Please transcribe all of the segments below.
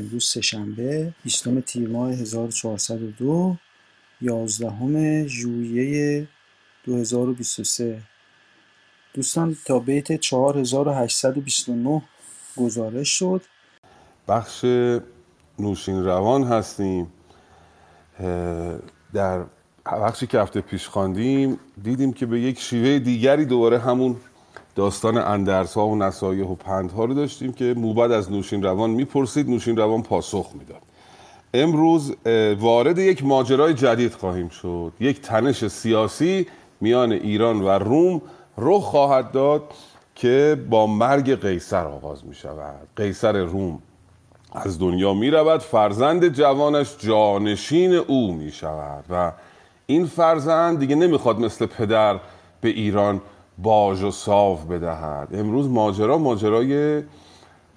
امروز سهشنبه 20 تیر ماه 1402 11 ژوئیه 2023 دوستان تا بیت 4829 گزارش شد. بخش نوشین روان هستیم. در بخشی که هفته پیش خواندیم دیدیم که به یک شیوه دیگری دوباره همون داستان اندرس ها و نصایح و پندها رو داشتیم که موبد از نوشین روان می‌پرسید نوشین روان پاسخ می‌داد. امروز وارد یک ماجرای جدید خواهیم شد. یک تنش سیاسی میان ایران و روم رخ خواهد داد که با مرگ قیصر آغاز می شود قیصر روم از دنیا می رود فرزند جوانش جانشین او می شود و این فرزند دیگه نمی‌خواد مثل پدر به ایران باج و صاف بدهد. امروز ماجرا ماجرای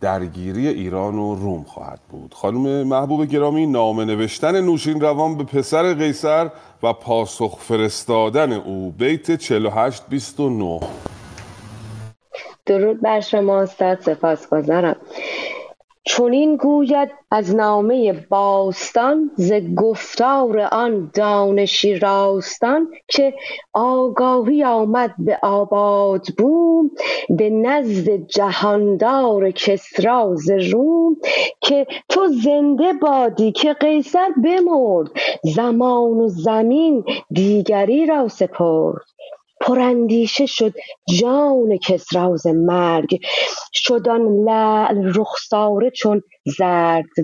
درگیری ایران و روم خواهد بود. خانم محبوب گرامی نامه نوشتن نوشین روان به پسر قیصر و پاسخ فرستادن او. بیت 48 29 درود بر شما استاد سپاسگزارم. چنین گوید از نامه باستان ز گفتار آن دانشی راستان که آگاهی آمد به آباد بوم به نزد جهاندار کسری ز روم که تو زنده بادی که قیصر بمرد زمان و زمین دیگری را سپرد. پراندیشه شد جان کسری ز مرگ. شد آن لعل رخساره چون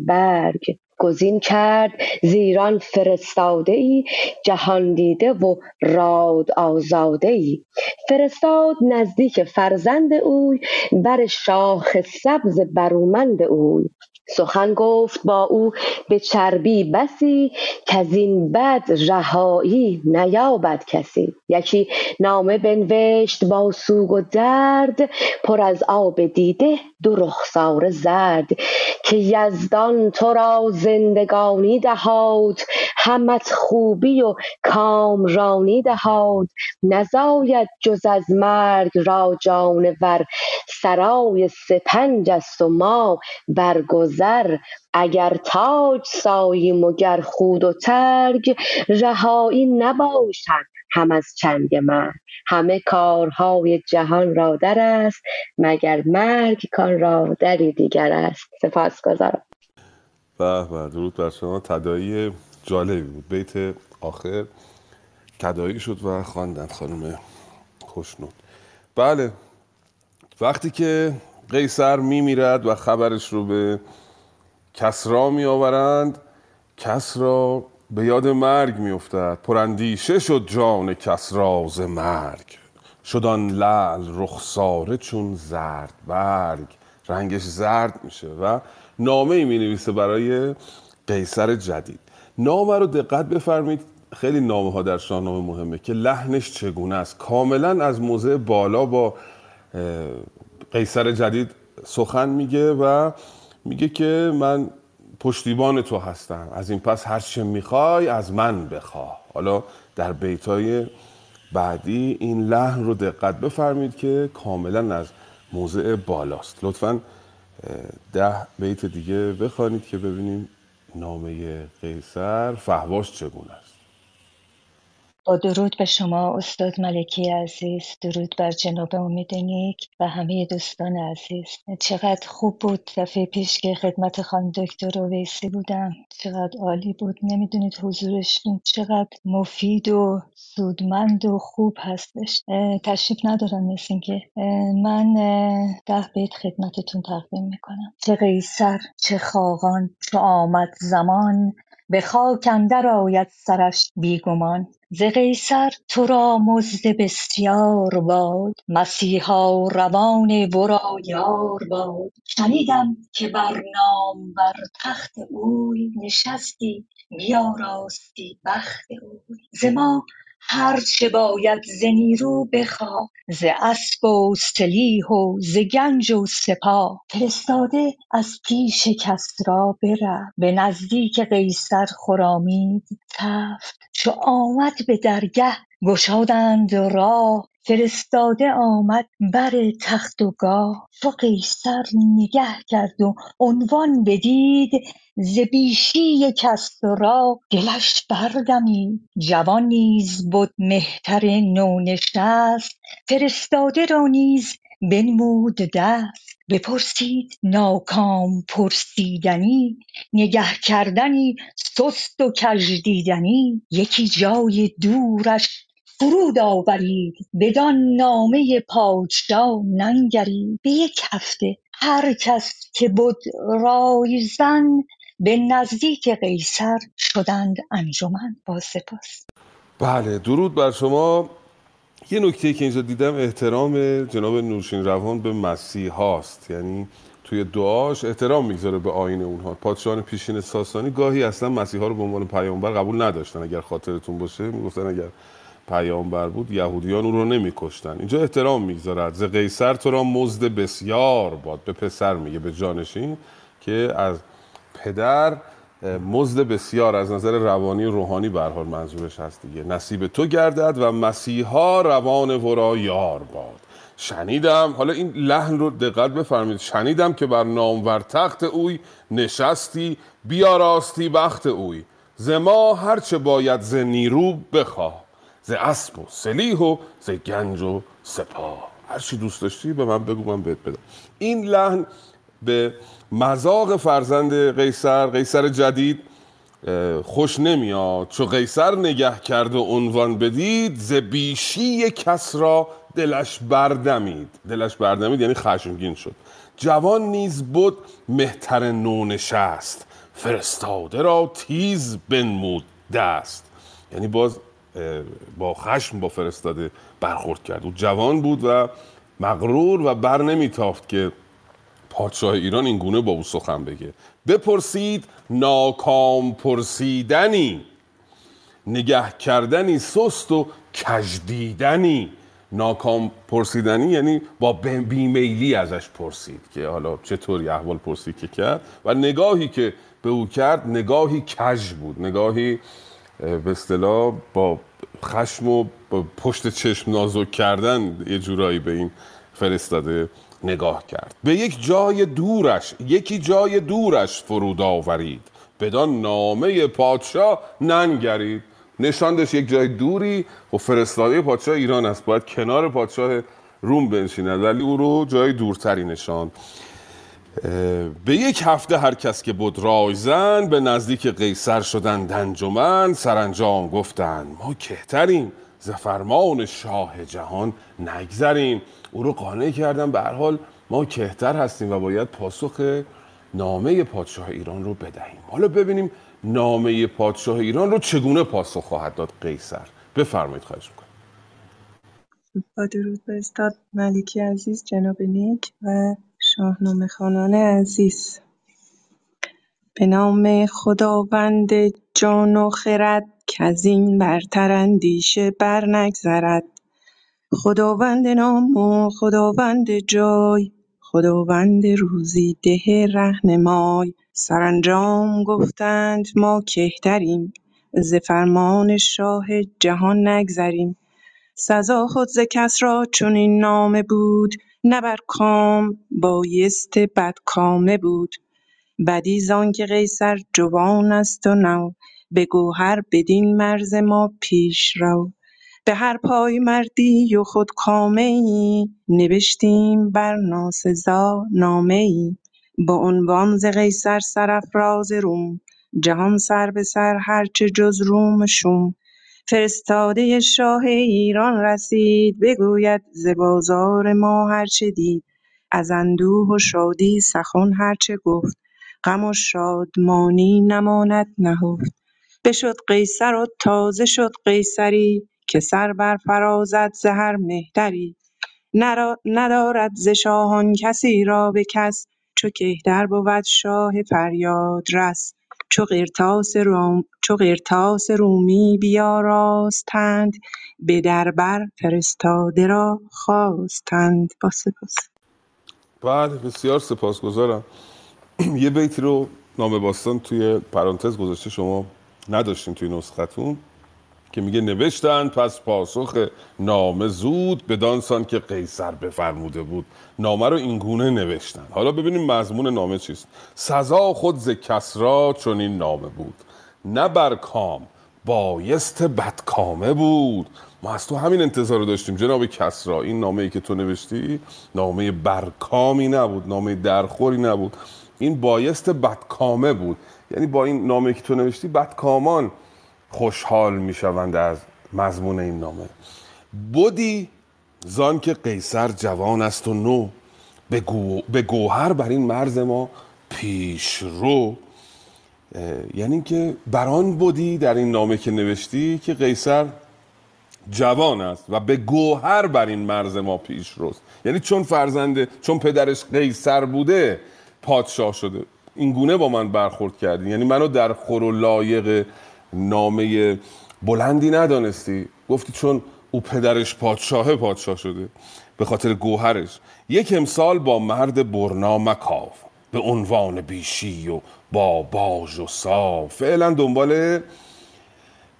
برگ. گزین کرد زیران فرستاده ای جهاندیده و راد آزاده ای فرستاد نزدیک فرزند اوی بر شاخ سبز برومند اوی. سخن گفت با او به چربی بسی این بد رهایی نیابد کسی. یکی نامه بنوشت با سوگ و درد پر از آب دیده دو رخساره زرد. که یزدان تو را زندگانی دهاد همت خوبی و کامرانی دهاد. نزاید جز از مرگ را جانور سرای سپنج است و ما برگذر اگر تاج ساییم و گر خود و ترگ رهایی نباشد هم از چنگ مرگ. همه کارهای جهان را در است مگر مرگ کان را دری دیگر است. سپاسگزارم به به درود بر شما. تدایی جالبی بود. بیت آخر تدایی شد و خواندن خانم خوشنود. بله وقتی که قیصر میمیرد و خبرش رو به کسرا می آورند کسرا به یاد مرگ می افتد پراندیشه شد جان کسرا ز مرگ. شدان لعل رخساره چون زرد برگ. رنگش زرد میشه و نامه ای می نویسه برای قیصر جدید. نامه رو دقت بفرمید خیلی نامه ها در شاهنامه مهمه که لحنش چگونه است. کاملا از موضع بالا با قیصر جدید سخن میگه و میگه که من پشتیبان تو هستم. از این پس هر چه می‌خوای از من بخواه حالا در بیتای بعدی این لحن رو دقت بفرمید که کاملا از موضع بالاست. لطفا ده بیت دیگه بخوانید که ببینیم نامه قیصر فهواش چگونه است. با درود به شما استاد ملکی عزیز. درود بر جناب امید نیک و همه دوستان عزیز. چقدر خوب بود دفعه پیش که خدمت خانم دکتر ویسی بودم. چقدر عالی بود. نمی‌دونید حضورشون چقدر مفید و سودمند و خوب هستش. تشریف ندارم مثل که من ده بیت خدمتتون تقدیم می‌کنم. چه قیصر چه خاقان چه آمد زمان. به خاک اندر آید سرش بیگمان. ز قیصر تو را مزد بسیار باد. مسیحا روان ورا یار باد. شنیدم که بر بر تخت اوی نشستی. بیاراستی بخت اوی. ز ما هر چه باید ز نیرو بخواه ز اسب و سلیح و ز گنج و سپاه. فرستاده از پیش کسری برفت به نزدیک قیصر خرامید تفت. چو آمد به درگه گشادند راه فرستاده آمد بر تخت و گاه. چو قیصر نگه کرد و عنوان بدید ز بیشی کسری دلش بردمید جوان نیز بد مهتر نونشست. فرستاده را نیز بنمود دست. بپرسید ناکام پرسیدنی. نگه کردنی سست و کژ دیدنی. یکی جای دورش فرود آورید بدان نامه پادشا ننگرید. به یک هفته هر کس که بد رایزن به نزدیک قیصر شدند انجمن. با سپاس. بله درود بر شما. یه نکته که اینجا دیدم احترام جناب نورشین روان به مسیح هاست. یعنی توی دعاش احترام می‌گذاره به آین اونها. پادشاهان پیشین ساسانی گاهی اصلا مسیحا رو به عنوان پیامبر قبول نداشتن. اگر خاطرتون باشه می‌گفتن اگر پیامبر بود یهودیان او رو نمیکشتن. اینجا احترام می‌گذارد. ز قیصر تو را مزد بسیار باد. به پسر میگه به جانشین که از پدر مزد بسیار از نظر روانی روحانی به حال منظورش هست دیگه. نصیب تو گردد و مسیحا روان ورا یار باد. شنیدم حالا این لحن رو دقت بفرمایید. شنیدم که بر نامور تخت اوی نشستی بیاراستی بخت اوی. ز ما هرچه باید ز نیرو بخواه. ز اسب و سلیح و ز گنج و سپاه. هر چی دوست داشتی به من بگو من بهت بدم. این لحن به مذاق فرزند قیصر قیصر جدید خوش نمیاد. چو قیصر نگه کرد و عنوان بدید ز بیشی کس را دلش بردمید. دلش بردمید یعنی خشمگین شد. جوان نیز بود مهتر نونشست. فرستاده را تیز بنمود دست. یعنی باز با خشم با فرستاده برخورد کرد. او جوان بود و مغرور و بر نمیتافت که پادشاه ایران این گونه با او سخن بگه. بپرسید ناکام پرسیدنی نگه کردنی سست و کج دیدنی. ناکام پرسیدنی یعنی با بیمیلی ازش پرسید که حالا چطوری احوال پرسی که کرد. و نگاهی که به او کرد نگاهی کژ بود نگاهی اه، به اصطلاح با خشم و با پشت چشم نازک کردن یه جورایی به این فرستاده نگاه کرد. به یک جای دورش یکی جای دورش فرود آورید. بدان نامه پادشاه ننگرید. نشاندش یک جای دوری. و فرستاده پادشاه ایران است. باید کنار پادشاه روم بنشیند. ولی او رو جای دورتری نشاند. به یک هفته هر کس که بود رایزن به نزدیک قیصر شدند انجمن سرانجام گفتند ما کهتریم ز فرمان شاه جهان نگذریم. او رو قانع کردن به هر حال ما کهتر هستیم و باید پاسخ نامه پادشاه ایران رو بدهیم. حالا ببینیم نامه پادشاه ایران رو چگونه پاسخ خواهد داد قیصر. بفرمایید خواهش می‌کنم. با درود به استاد ملکی عزیز جناب نیک و شاهنامه خوانان عزیز. به نام خداوند جان و خرد کز این برتر اندیشه بر نگذرد. خداوند نام و خداوند جای خداوند روزی ده رهنمای. سرانجام گفتند ما کهتریم ز فرمان شاه جهان نگذریم. سزا خود ز کس را چنین نامه بود نه بر کام بایست بدکامه بود. بدی زانکه قیصر جوان است و نو به گوهر بدین مرز ما پیشرو به هر پایمردی و خودکامه ای نبشتیم بر ناسزا نامه ای. با عنوان ز قیصر سرافراز روم جهان سر به سر هرچه جز روم شوم. فرستاده شاه ایران رسید بگوید ز بازار ما هرچه دید. از اندوه و شادی سخن هرچه گفت. غم و شادمانی نماند نهفت. بشد قیصر و تازه شد قیصری که سر برفرازد ز هر مهتری. ندارد ز شاهان کسی را به کس چو کهتر بود شاه فریادرس چو قرطاس رومی بیاراستند به دربر فرستاده را خواستند. با سپاس. بله بسیار سپاسگزارم. یه بیتی رو نام باستان توی پرانتز گذاشته شما نداشتین توی نسختون. که میگه نوشتند پس پاسخ نامه زود به دانسان که قیصر بفرموده بود. نامه رو اینگونه نوشتن. حالا ببینیم مضمون نامه چیست. سزا خود ز کسرا چون این نامه بود. نه بر کام بایست بدکامه بود. ما از تو همین انتظار رو داشتیم جناب کسرا این نامه ای که تو نوشتی نامه برکامی نبود نامه درخوری نبود. این بایست بدکامه بود. یعنی با این نامه که تو نوشتی بدکامان. خوشحال می‌شوند از مضمون این نامه. بودی زان که قیصر جوان است و نو به, گو... به گوهر بر این مرز ما پیش رو. یعنی که بران بودی در این نامه که نوشتی که قیصر جوان است و به گوهر بر این مرز ما پیش روست. یعنی چون فرزنده چون پدرش قیصر بوده پادشاه شده. این گونه با من برخورد کردی یعنی منو در خور و لایق نامه بلندی ندانستی؟ گفتی چون او پدرش پادشاه پادشاه شده. به خاطر گوهرش. یک امسال با مرد برنا مکاو. به عنوان بیشی و با باج و صاف فعلا دنبال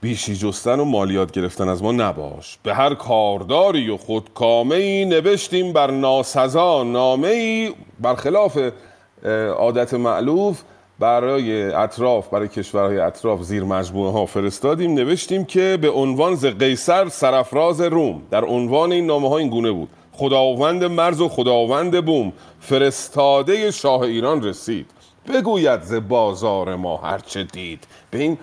بیشی جستن و مالیات گرفتن از ما نباش. به هر کارداری و خودکامه ای نوشتیم بر ناسزا. نامه ای برخلاف عادت معلوف برای اطراف برای کشورهای اطراف زیر مجموعه ها فرستادیم نوشتیم که به عنوان ز قیصر سرفراز روم. در عنوان این نامه ها این گونه بود. خداوند مرز و خداوند بوم. فرستاده شاه ایران رسید. بگوید ز بازار ما هرچه دید. به این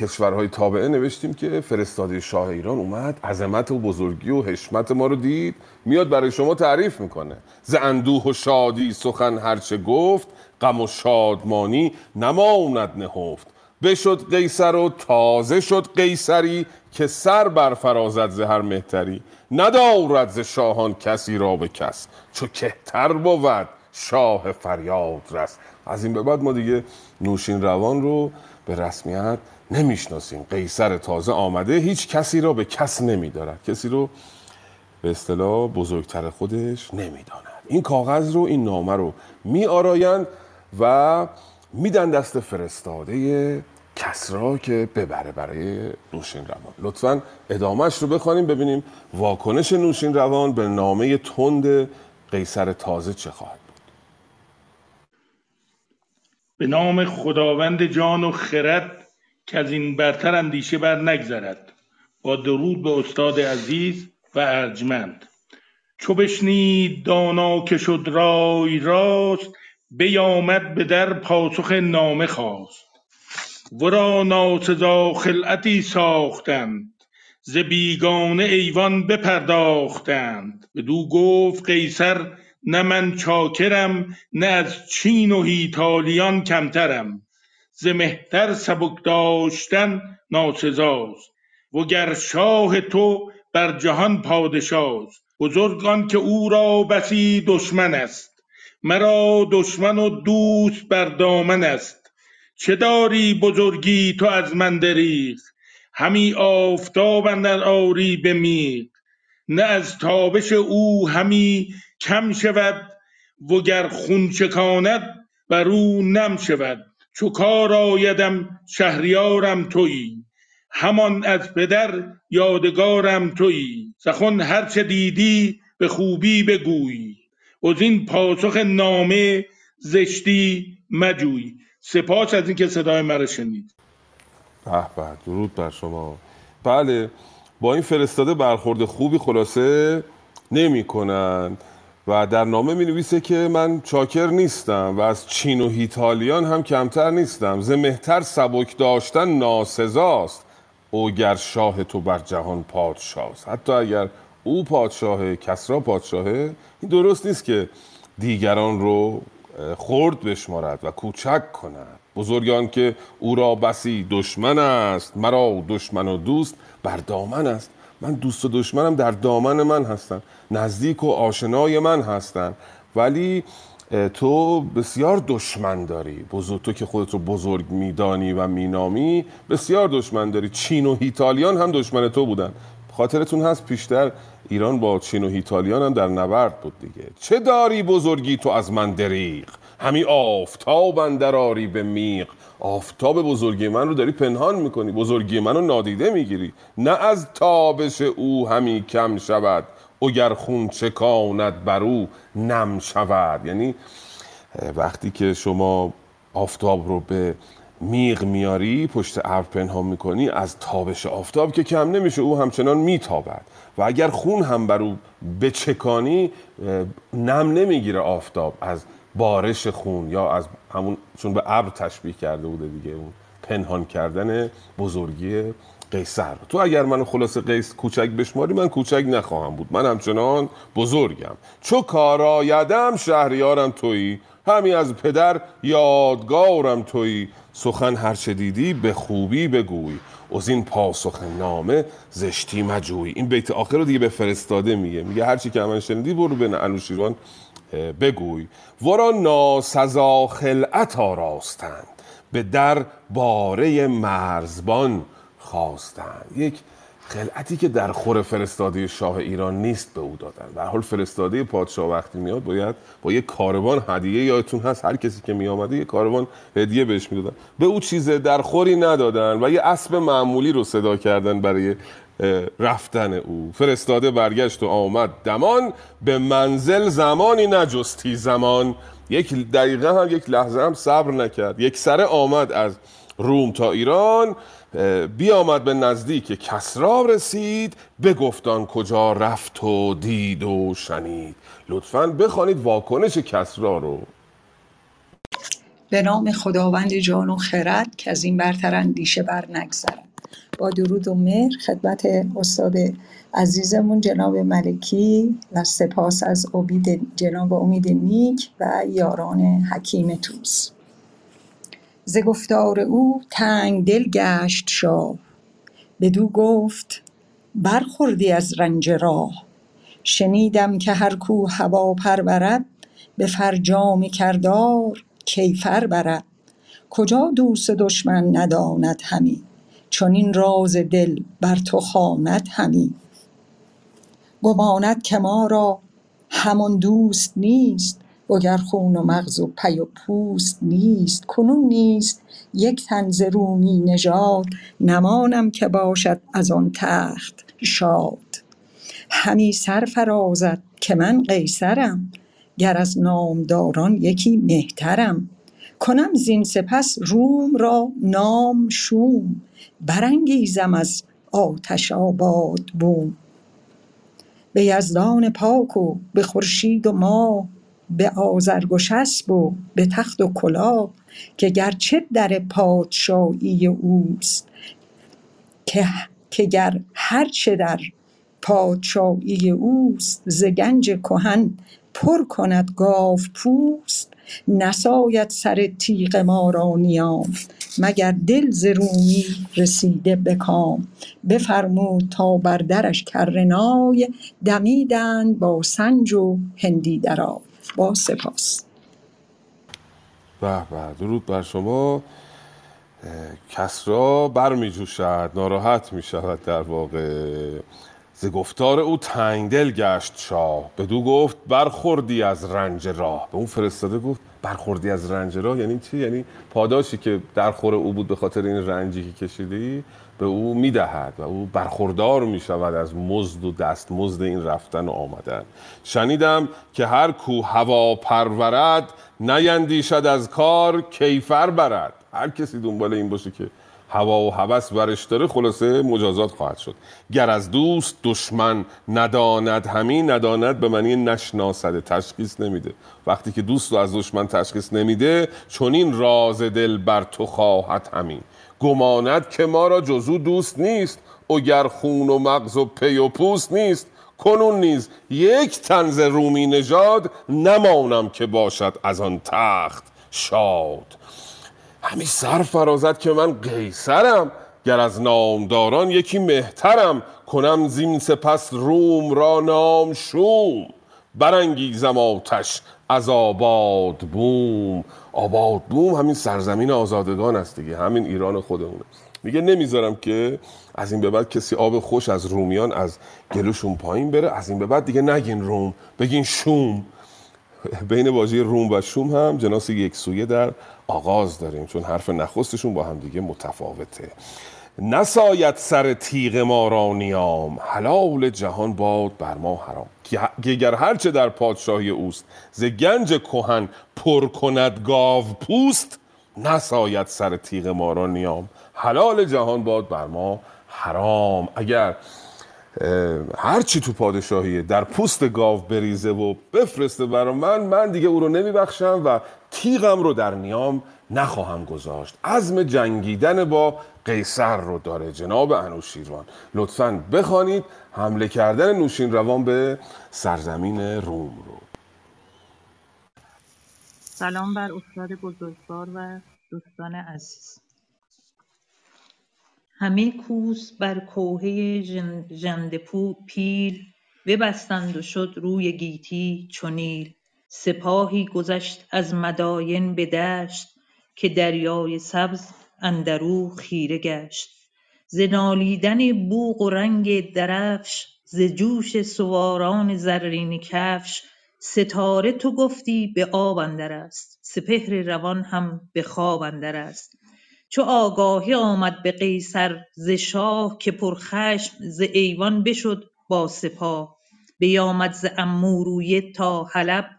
کشورهای تابعه نوشتیم که فرستاده شاه ایران اومد عظمت و بزرگی و حشمت ما رو دید. میاد برای شما تعریف می‌کنه. ز اندوه و شادی سخن هرچه گفت. غم و شادمانی نماند نهفت. بشد قیصر و تازه شد قیصری که سر برفرازد ز هر مهتری. ندارد ز شاهان کسی را به کس. چو کهتر بود شاه فریاد رست از این به بعد ما دیگه نوشین روان رو به رسمیت نمی‌شناسیم. قیصر تازه آمده هیچ کسی را به کس نمیدارد. کسی رو به اصطلاح بزرگتر خودش نمی‌داند. این کاغذ رو این نامه رو می آرایند و میدن دست فرستاده کسرا که ببره برای نوشین روان. لطفا ادامهش رو بخوانیم ببینیم واکنش نوشین روان به نامه تند قیصر تازه چه خواهد بود. به نام خداوند جان و خرد که از این برتر اندیشه بر نگذرد با درود به استاد عزیز و ارجمند. چو بشنید دانا که شد رای راست بیامد به در پاسخ نامه خواست. ورا ناسزا خلعتی ساختند. ز بیگانه ایوان بپرداختند. بدو گفت قیصر نه من چاکرم نه از چین و هیتالیان کمترم. ز مهتر سبک داشتن ناسزاست. وگر شاه تو بر جهان پادشاست. بزرگ آن که او را بسی دشمن است. مرا دشمن و دوست بر دامن است. چه داری بزرگی تو از من دریغ؟ همی آفتاب اندر آری به میغ. نه از تابش او همی کم شود وگر خون چکاند بر او نم شود. چو کار آیدم شهریارم تویی همان از پدر یادگارم تویی. سخن هرچه دیدی به خوبی بگوی از این پاسخ نامه زشتی مجوی. سپاس از اینکه صدای مرا شنید. به به درود بر شما. بله با این فرستاده برخورد خوبی خلاصه نمی کنند و در نامه می نویسه که من چاکر نیستم و از چین و هیتالیان هم کمتر نیستم. ز مهتر سبک داشتن ناسزاست. او گر شاه تو بر جهان پادشاست. حتی اگر او پادشاه کسرا پادشاهه این درست نیست که دیگران رو خرد بشمارد و کوچک کند. بزرگان که او را بسی دشمن است مرا دشمن و دوست بر دامن است. من دوست و دشمنم در دامن من هستن نزدیک و آشنای من هستن ولی تو بسیار دشمن داری. بزرگ تو که خودت رو بزرگ میدانی و مینامی بسیار دشمن داری. چین و هیتالیان هم دشمن تو بودن. خاطرتون هست پیشتر ایران با چین و هیتالیان هم در نبرد بود دیگه. چه داری بزرگی تو از من دریغ؟ همی آفتاب اندر آری به میغ. آفتاب بزرگی من رو داری پنهان می‌کنی بزرگی من رو نادیده می‌گیری. نه از تابش او همی کم شود. اگر خون چکاند بر او نم شود. یعنی وقتی که شما آفتاب رو به میغ میاری پشت ابر پنهان می‌کنی از تابش آفتاب که کم نمیشه او همچنان میتابد. و اگر خون هم بر او بچکانی نم نمی‌گیره آفتاب از بارش خون یا از همون چون به ابر تشبیه کرده بوده دیگه اون پنهان کردن بزرگی قیصر. تو اگر منو خلاص قیس کوچک بشماری من کوچک نخواهم بود. من همچنان بزرگم. چو کارایدم شهریارم تویی. همی از پدر یادگارم تویی سخن هرچه دیدی به خوبی بگوی. از این پاسخ نامه زشتی مجوی. این بیت آخر رو دیگه به فرستاده میگه میگه هرچی که من شنیدی برو به انوشیروان بگوی. ورا ناسزا خلعت آراستند به در باره مرزبان خواستند. یک خلعتی که در خور فرستاده شاه ایران نیست به او دادن. به حال فرستاده پادشاه وقتی میاد باید با یک کاروان هدیه یادتون هست. هر کسی که میآمده یک کاروان هدیه بهش می‌دادن. به او چیز در خوری ندادن و یه اسب معمولی رو صدا کردن برای رفتن او. فرستاده برگشت و آمد. دمان به منزل زمانی نجستی زمان. یک دقیقه هم یک لحظه هم صبر نکرد. یک سره آمد از روم تا ایران. بیامد به نزدیک کسرا رسید بگفتان کجا رفت و دید و شنید. لطفا بخوانید واکنش کسرا رو. به نام خداوند جان و خرد که از این برتر اندیشه بر نگذرد. با درود و مهر خدمت استاد عزیزمون جناب ملکی و سپاس از امید جناب امید نیک و یاران حکیم توس. ز گفتار او تنگ دل گشت شاه. بدو گفت برخوردی از رنج راه. شنیدم که هر کو هوا پرورد به فرجام کردار کیفر برد. کجا دوست دشمن نداند همی چنین راز دل بر تو خواند همی. گماند که ما را همان دوست نیست وگر خون و مغز و پی و پوست نیست کنون نیست یک تن ز رومی نژاد نمانم که باشد از آن تخت شاد. همی سرفرازد که من قیصرم گر از نامداران یکی مهترم. کنم زین سپس روم را نام شوم برانگیزم از آتش آباد بوم. به یزدان پاک و به خورشید و ماه به آزرگ و به تخت و کلاه که گرچه در پادشاهی اوست که که گر هر چه در پادشاهی اوست ز گنج کهن پر کند گاو پوست نساید سر تیغ ما را نیام مگر دل ز رومی رسیده به کام. بفرمود تا بر درش کرنای دمیدند با سنج و هندی درای. با سپاس. به به درود بر شما. کسرا برمی جوشد ناراحت می شود در واقع. ز گفتار او تنگدل گشت شاه. بدو گفت برخوردی از رنج راه. به اون فرستاده گفت برخوردی از رنج راه یعنی چی؟ یعنی پاداشی که در خور او بود به خاطر این رنجی که کشیدی به او می‌دهد و او برخوردار می شود از مزد و دست مزد این رفتن و آمدن. شنیدم که هر کو هوا پرورد نیندیشد از کار کیفر برد. هر کسی دنبال این باشه که هوا و هوس برش داره خلاصه مجازات خواهد شد. گر از دوست دشمن نداند همین نداند به معنی نشناسده تشخیص نمیده. وقتی که دوست رو از دشمن تشخیص نمیده چون این راز دل بر تو خواهد همین گماند که ما را جزو دوست نیست. اگر خون و مغز و پی و پوست نیست. کنون نیز یک تنز رومی نژاد نمانم که باشد از آن تخت شاد. همی سر فرازد که من قیصرم گر از نامداران یکی مهترم کنم زین سپس روم را نام شوم. برانگیزم آتش از آباد بوم. آباد بوم همین سرزمین آزادگان است دیگه همین ایران خودمونه میگه نمی‌ذارم که از این به بعد کسی آب خوش از رومیان از گلوشون پایین بره از این به بعد دیگه نگین روم بگین شوم. بین واژه روم و شوم هم جناس یک سویه در آغاز داریم چون حرف نخستشون با هم دیگه متفاوته. نساید سر تیغ ما را نیام. حلال جهان باد بر ما حرام. گگر هرچه در پادشاهی اوست ز گنج کهن پر کند گاو پوست نساید سر تیغ ما را نیام. حلال جهان باد بر ما حرام. اگر هرچی تو پادشاهیه در پوست گاو بریزه و بفرسته برا من من دیگه او رو نمیبخشم و تیغم رو در نیام نخواهم گذاشت. عزم جنگیدن با قیصر رو داره جناب انوشیروان. لطفا بخوانید حمله کردن نوشین روان به سرزمین روم رو. سلام بر استاد بزرگوار و دوستان عزیز. همه کوس بر کوهه ژندپو پیل ببستند و شد روی گیتی چونیل سپاهی گذشت از مداین به دشت که دریای سبز اندرو خیره گشت. ز نالیدن بوق و رنگ درفش ز جوش سواران زرین کفش ستاره تو گفتی به آب اندر است. سپهر روان هم به خواب اندر است. چو آگاهی آمد به قیصر ز شاه که پرخشم ز ایوان بشد با سپاه. بیامد ز عمورویه تا حلب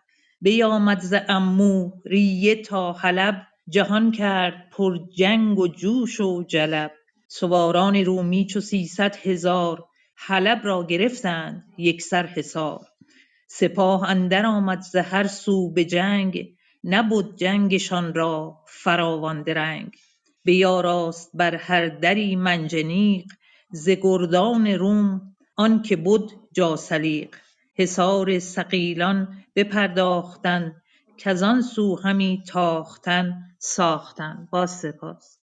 بیامد ز عموریه تا حلب جهان کرد پر جنگ و جوش و جلب. سواران رومی چو سیصد هزار حلب را گرفتند یکسر حصار. سپاه اندر آمد ز هر سو به جنگ نبد جنگشان را فراوان درنگ. بیاراست بر هر دری منجنیق ز گردان روم آنکه بد جاثلیق حصار ثقیلان بپرداختند کزان سو همی تاختن ساختن با سپاس.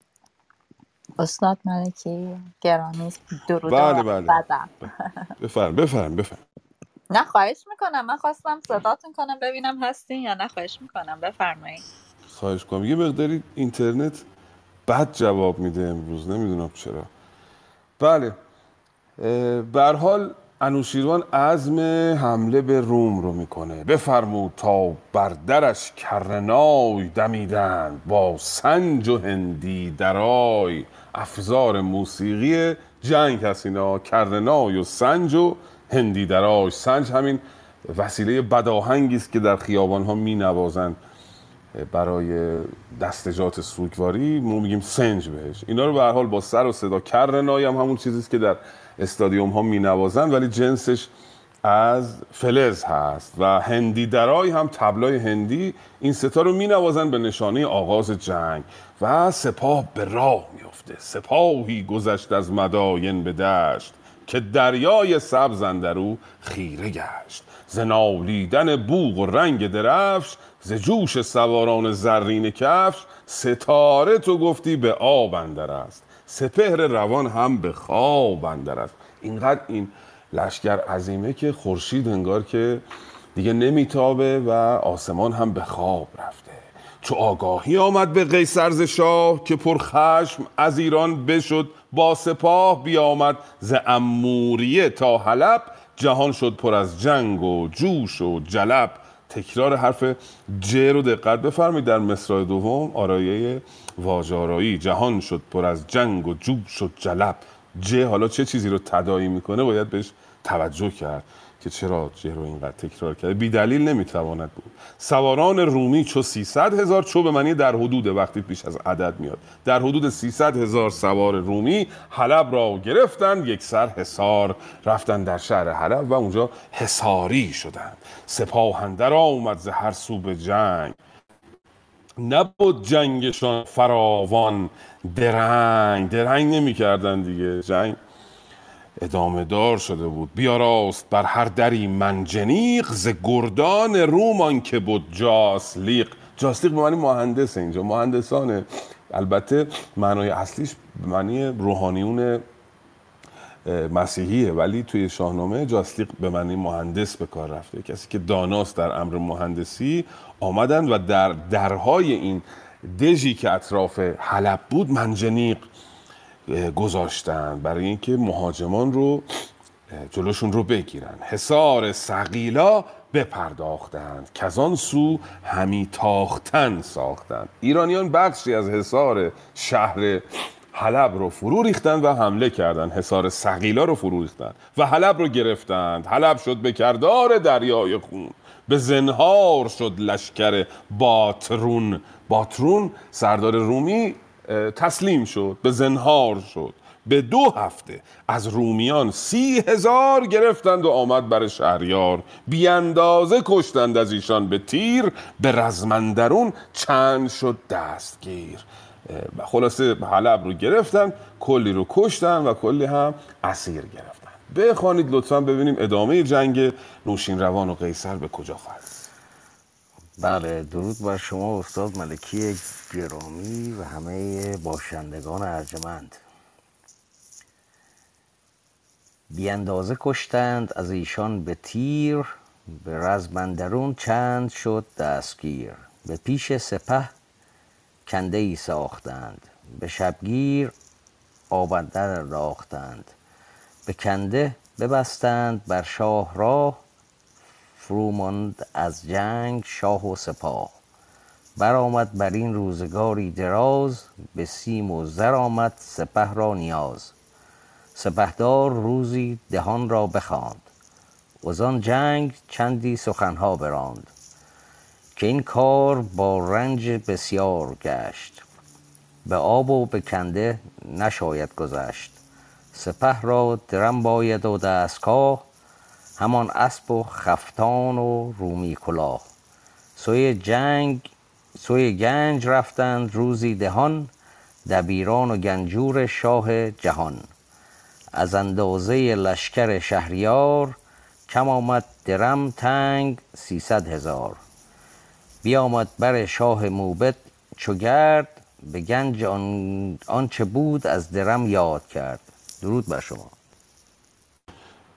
استاد ملکی گرامی درود بله بله. بفرم بفرم بفرم. نه خواهش می‌کنم. من خواستم صداتون کنم ببینم هستین یا نه خواهش می‌کنم. بفرمایید. خواهش کنم یه مقداری اینترنت بد جواب میده امروز نمی‌دونم چرا. بله به هر حال انوشیروان عزم حمله به روم رو می‌کنه. بفرمود تا بر درش کرنای دمیدند با سنج و هندی درای افزار موسیقی جنگ هست اینا کرنای و سنج و هندی درای. سنج همین وسیله بداهنگی است که در خیابان ها می نوازند برای دستجات سوگواری ما میگیم سنج بهش. اینا رو به هر حال با سر و صدا کرنای هم همون چیزیست که در استادیوم ها می نوازن ولی جنسش از فلز هست و هندی درای هم تبلای هندی این ستا رو می نوازن به نشانه آغاز جنگ و سپاه به راه میفته سپاهی گذشت از مداین به دشت که دریای سبز اندرو خیره گشت. ز نالیدن بوق و رنگ درفش ز جوش سواران زرین کفش ستاره تو گفتی به آب اندر است. سپهر روان هم به خواب اندر است. اینقدر این لشکر عظیمه که خورشید انگار که دیگه نمیتابه و آسمان هم به خواب رفته. چو آگاهی آمد به قیصر ز شاه که پر خشم از ایران بشد با سپاه بیامد ز اموریه تا حلب. جهان شد پر از جنگ و جوش و جلب. تکرار حرف ج رو دقت بفرمایید. در مصرع دوم آرایه واژه جهان شد پر از جنگ و جوش و جلب. ج حالا چه چیزی رو تدایی می‌کنه؟ باید بهش توجه کرد. که چرا رو اینقدر تکرار کرده؟ بی دلیل نمی‌تواند بود. سواران رومی چو 300 هزار چو به معنی در حدود وقتی پیش از عدد میاد. در حدود 300 هزار سوار رومی حلب را گرفتند یک سر حصار رفتن در شهر حلب و اونجا حصاری شدند. سپاهندر آمد ز هر سو به جنگ. نبود جنگشان فراوان. درنگ درنگ نمی کردن دیگه. جنگ ادامه دار شده بود. بیاراست بر هر دری منجنیق ز گردان رومان که بود جاسلیق جاسلیق به معنی مهندس اینجا. مهندسانه البته معنای اصلیش به معنی روحانیون مسیحیه ولی توی شاهنامه جاسلیق به معنی مهندس به کار رفته. کسی که داناست در امر مهندسی آمدن و در درهای این دژی که اطراف حلب بود منجنیق گذاشتن برای اینکه مهاجمان رو جلوشون رو بگیرن. حصار سقیلا بپرداختند. که آن سو همی تاختن ساختند ایرانیان بخشی از حصار شهر حلب رو فرو ریختند و حمله کردند حصار سقیلا رو فرو ریختند و حلب رو گرفتند. حلب شد به کردار دریای خون. به زنهار شد لشکر باترون. باترون سردار رومی تسلیم شد به زنهار شد. به دو هفته از رومیان سی هزار گرفتند و آمد بر شهریار. بیاندازه کشتند از ایشان به تیر به رزمندرون چند شد دستگیر. خلاصه حلب رو گرفتن کلی رو کشتن و کلی هم اسیر گرفتن بخوانید لطفا ببینیم ادامه جنگ نوشین روان و قیصر به کجا خواهد بله درود بر شما استاد ملکی گرامی و همه باشندگان ارجمند. بیاندازه کشتند از ایشان به تیر به رزمندرون چند شد دستگیر. به پیش سپه کنده ای ساختند به شبگیر آبندر راختند به کنده ببستند بر شاه راه فروماند از جنگ شاه و سپاه. برآمد بر این روزگاری دراز به سیم و زر آمد سپه را نیاز. سپهدار روزی دهان را بخواند. وزان جنگ چندی سخنها براند. که این کار با رنج بسیار گشت. به آب و به کنده نشاید گذشت. سپه را درم باید و دستگاه همان اسب و خفتان و رومی کلاه. سوی جنگ سوی گنج رفتند روزی دهان دبیران و گنجور شاه جهان. از اندازه لشکر شهریار کم آمد درم تنگ سیصد هزار. بیامد بر شاه موبد چو گرد به گنج آن آنچه بود از درم یاد کرد. درود بر شما.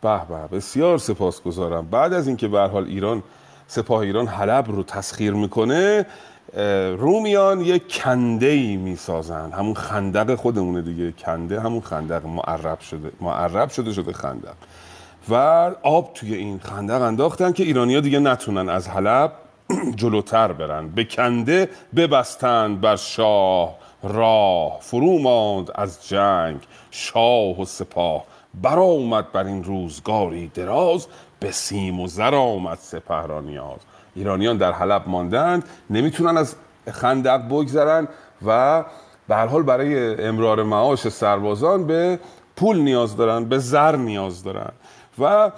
به به. بسیار سپاسگزارم. بعد از اینکه به حال ایران سپاه ایران حلب رو تسخیر می‌کنه رومیان یک کنده ای می‌سازن. همون خندق خودمونه دیگه. کنده همون خندق. معرب شده معرب شده شده خندق. و آب توی این خندق انداختن که ایرانیا دیگه نتونن از حلب جلوتر برن. به کنده ببستند بر شاه راه. فرو ماند از جنگ شاه و سپاه. برآمد بر این روزگاری دراز به سیم و زر آمد سپه را نیاز. ایرانیان در حلب ماندند نمی‌تونن از خندق بگذرن و به هر حال برای امرار معاش سربازان به پول نیاز دارن به زر نیاز دارن. و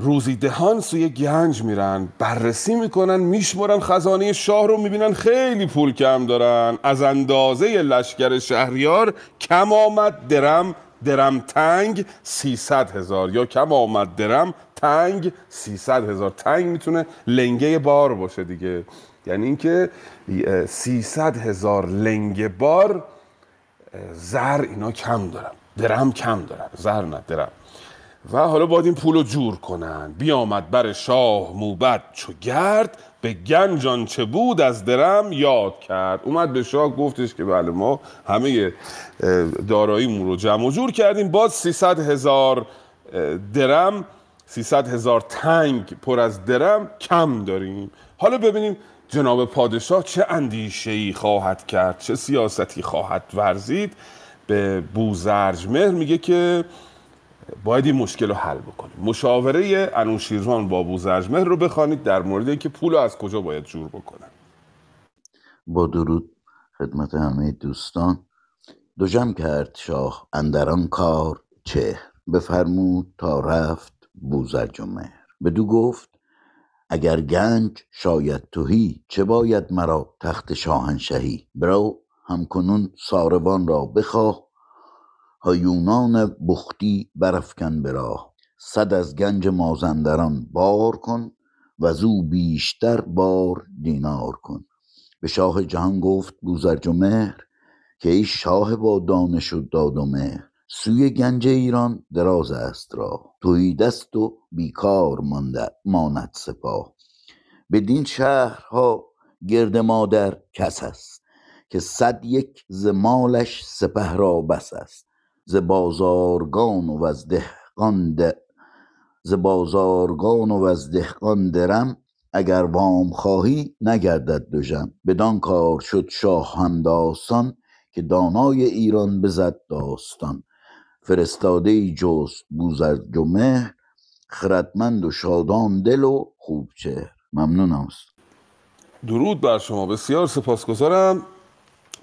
روزی دهان سوی گنج میرن بررسی می‌کنن میشمرن خزانه شاه رو می‌بینن خیلی پول کم دارن. از اندازه لشکر شهریار کم آمد درم درم تنگ 300 هزار. یا کم آمد درم تنگ 300 هزار. تنگ می‌تونه لنگه بار باشه دیگه. یعنی اینکه 300 هزار لنگه بار زر اینا کم دارن درم کم دارن زر نه درم. و حالا باید این پول رو جور کنن. بیامد بر شاه موبت چو گرد. به گنجان چه بود از درم یاد کرد. اومد به شاه گفتش که بله ما همه داراییمون رو جمع و جور کردیم. باز 300 هزار درم 300 هزار تنگ پر از درم کم داریم. حالا ببینیم جناب پادشاه چه اندیشه ای خواهد کرد چه سیاستی خواهد ورزید. به بوزرج مهر میگه که باید این مشکل رو حل بکنیم. مشاوره انوشیروان با بوزرجمهر رو بخوانید در مورد اینکه پول از کجا باید جور بکنن. با درود خدمت همه دوستان. دو جمع کرد شاه اندران کار چه بفرمود تا رفت بوزرج و مهر بدو گفت اگر گنج شاید توهی چه باید مرا تخت شاهنشهی؟ برو همکنون ساربان را بخواه هیونان بختی برافکن به راه. صد از گنج مازندران بار کن وزو بیشتر بار دینار کن. به شاه جهان گفت بوزرج و مهر که ای شاه با دانش و داد و مهر سوی گنج ایران دراز است راه. تهیدست و بیکار مانده ماند سپاه. بدین شهرها گرد مادر کس است که صد یک ز مالش سپه را بس است. ز بازارگان و از دهقان ده ز بازارگان و از دهقان درم اگر وام خواهی نگردد دژم. بدان کار شد شاه همداستان که دانای ایران بزد داستان. فرستاده ای جست بوزرج و خردمند و شادان دل و خوب چهر. ممنونم. درود بر شما. بسیار سپاسگزارم.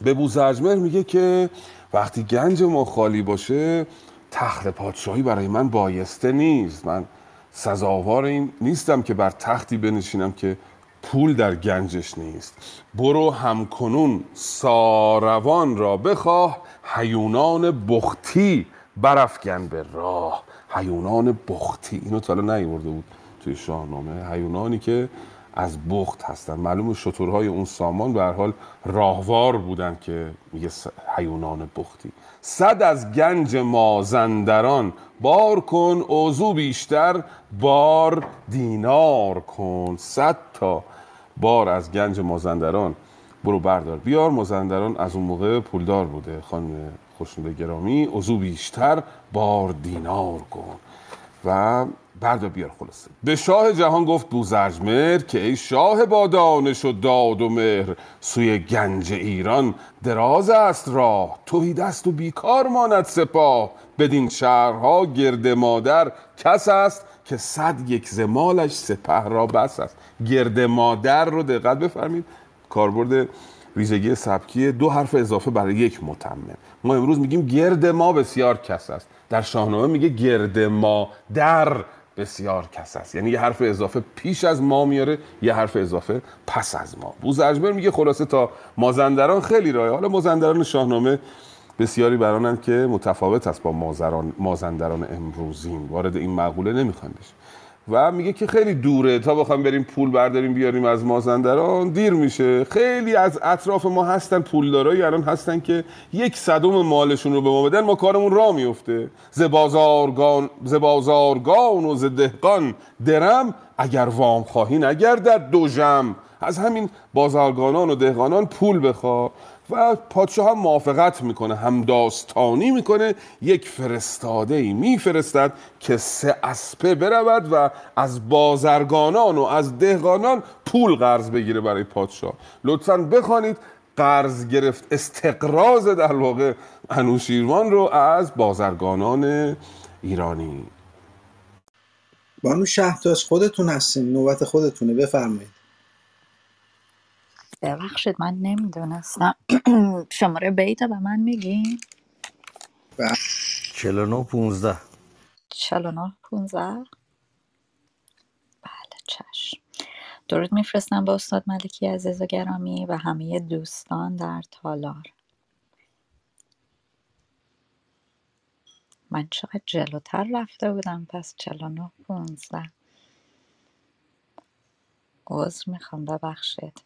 به بوزرجمهر میگه که وقتی گنج ما خالی باشه تخت پادشاهی برای من بایسته نیست. من سزاوار این نیستم که بر تختی بنشینم که پول در گنجش نیست. برو همکنون ساروان را بخواه هیونان بختی برافکن به راه. هیونان بختی اینو تا حالا نیورده بود توی شاهنامه. هیونانی که از بخت هستن. معلومه شترهای اون سامان به هر حال راهوار بودن که میگه هیونان بختی. صد از گنج مازندران بار کن اوزو بیشتر بار دینار کن. صد تا بار از گنج مازندران. برو بردار. بیار مازندران از اون موقع پولدار بوده. خانم خوشنود گرامی اوزو بیشتر بار دینار کن. و بردار بیار خلاصه. به شاه جهان گفت بوزرجمهر که ای شاه با دانش و داد و مهر سوی گنج ایران دراز است راه. توهی دست و بیکار ماند سپاه. بدین شهرها گرد مادر کس است که صد یک زمالش سپه را بس است. گرد مادر رو دقت بفرمید کاربرد ویژگی سبکی دو حرف اضافه برای یک متمم. ما امروز میگیم گرد ما بسیار کس است. در شاهنامه میگه گرد ما در بسیار کس است. یعنی یه حرف اضافه پیش از ما میاره یه حرف اضافه پس از ما. بوزرجمهر میگه خلاصه تا مازندران خیلی راه حالا مازندران شاهنامه بسیاری برانند که متفاوت است با مازران مازندران امروزین وارد این مقوله نمی‌خوایم و میگه که خیلی دوره تا بخوایم بریم پول برداریم بیاریم از مازندران دیر میشه. خیلی از اطراف ما هستن پولدارایی الان هستن که یک صدم مالشون رو به ما بدن ما کارمون را میفته. ز بازارگان ز بازارگان و ز دهقان درم اگر وام خواهی نگردد دو جم. از همین بازارگانان و دهقانان پول بخوا. و پادشاه هم موافقت می‌کنه هم داستانی می‌کنه. یک فرستاده ای میفرستد که سه اسپه برود و از بازرگانان و از دهقانان پول قرض بگیره برای پادشاه. لطفا بخوانید قرض گرفت استقراض در واقع انوشیروان رو از بازرگانان ایرانی. بانو شهرتاش خودتون هستین نوبت خودتونه بفرمایید. ببخشید من نمی‌دونستم. شماره بیت به من میگین؟ 49 15 49 15 بله چشم. درود میفرستم با استاد ملکی عزیز و گرامی و همه دوستان در تالار. من چقدر جلوتر رفته بودم پس 49 15 عذر می‌خوام ببخشید.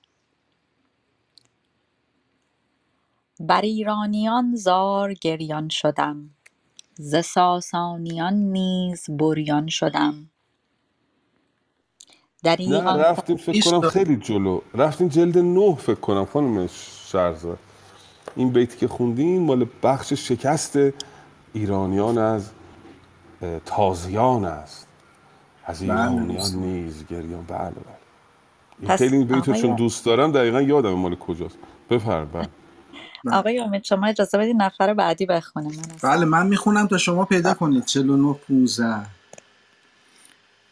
بر ایرانیان زار گریان شدم. ز ساسانیان نیز بریان شدم. در نه رفتیم فکر کنم خیلی جلو. رفتیم جلد نه فکر کنم خانم شهرزاد. این بیتی که خوندیم مال بخش شکست ایرانیان از اه، تازیان است. از ایرانیان نیز گریان. بله بله. این پس خیلی این بیت رو چون دوست دارم دقیقا یادم مال کجاست. بفرم بله آقای امید شما اجازه بدید نفر بعدی بخونه. من بله من می‌خونم تا شما پیدا کنید. 49 15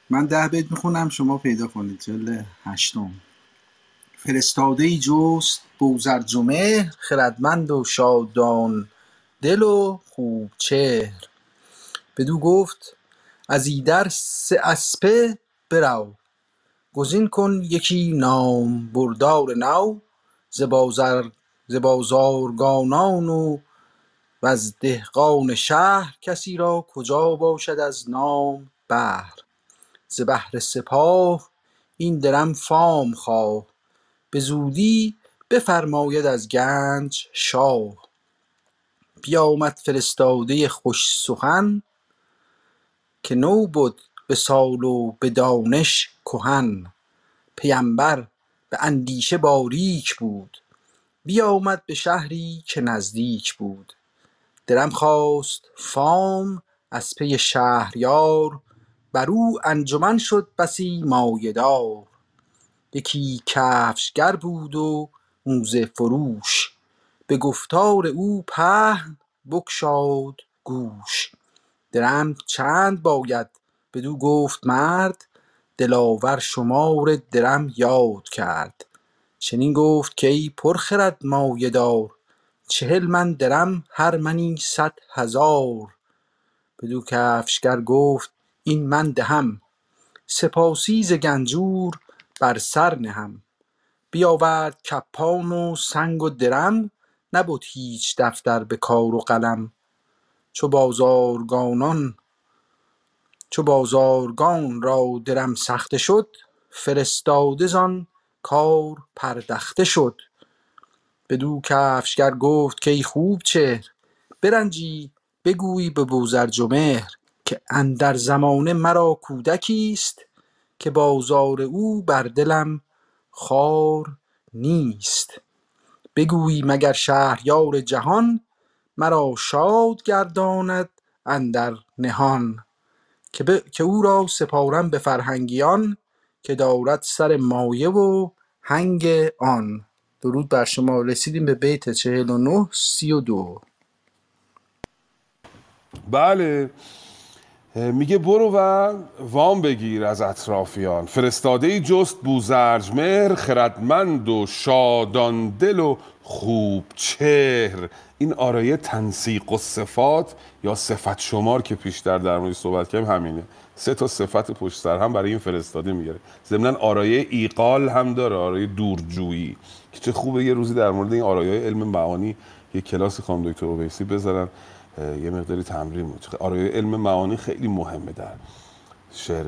من ده بیت می‌خونم شما پیدا کنید. جلد هشتم. فرستاده ای جست بوزرج و مهر خردمند و شادان دل و خوب چهر. بدو گفت از ایدر سه اسپه برو گزین کن یکی نام بردار نو. ز بازر ز بازارگانان و وز دهقان شهر کسی را کجا باشد از نام بهر ز بهر سپاه این درم فام خواه به زودی بفرماید از گنج شاه. بیامد فرستاده خوش سخن که نو بد به سال و به دانش کهن. پیمبر به اندیشه باریک بود بیامد به شهری که نزدیک بود. درم خواست فام از پی شهریار بر او انجمن شد بسی مایه یکی کفشگر بود و موزه فروش به گفتار او پهن بگشاد گوش. درم چند باید؟ بدو گفت مرد دلاور شمار درم یاد کرد. چنین گفت کای پرخرد مایه دار چهل من درم هر منی صد هزار. بدو کفشگر گفت این من دهم. سپاسی ز گنجور بر سر نهم. بیاورد کپان و سنگ و درم نبد هیچ دفتر به کار و قلم. چو بازارگانان چو بازارگان را درم سخته شد فرستاده زان کار پردخته شد بدو کفشگر گفت کای خوب چهر برنجی بگوی به بوزرج و مهر که اندر زمانه مرا کودکی است که بازار او بر دلم خوار نیست بگویی مگر شهریار جهان مرا شاد گرداند اندر نهان که. که او را سپارم به فرهنگیان که دارد سر مایه و هنگ آن. درود بر شما. رسیدیم به بیت چهل و نه سی و دو. بله. میگه برو و وام بگیر از اطرافیان. فرستاده جست بوزرج مهر خردمند و شادان دل و خوب چهر. این آرایه تنسیق و صفات یا صفت شمار که پیشتر در موردش صحبت کردیم همینه. سه تا صفت پشت سر هم برای این فرستاده می‌گیره. ضمن آرایه ایقال هم داره آرایه دورجویی. که چه خوبه یه روزی در مورد این آرایه علم معانی یه کلاسی خانم دکتر اویسی بذارن یه مقداری تمرین بود آرایه علم معانی خیلی مهمه در شعر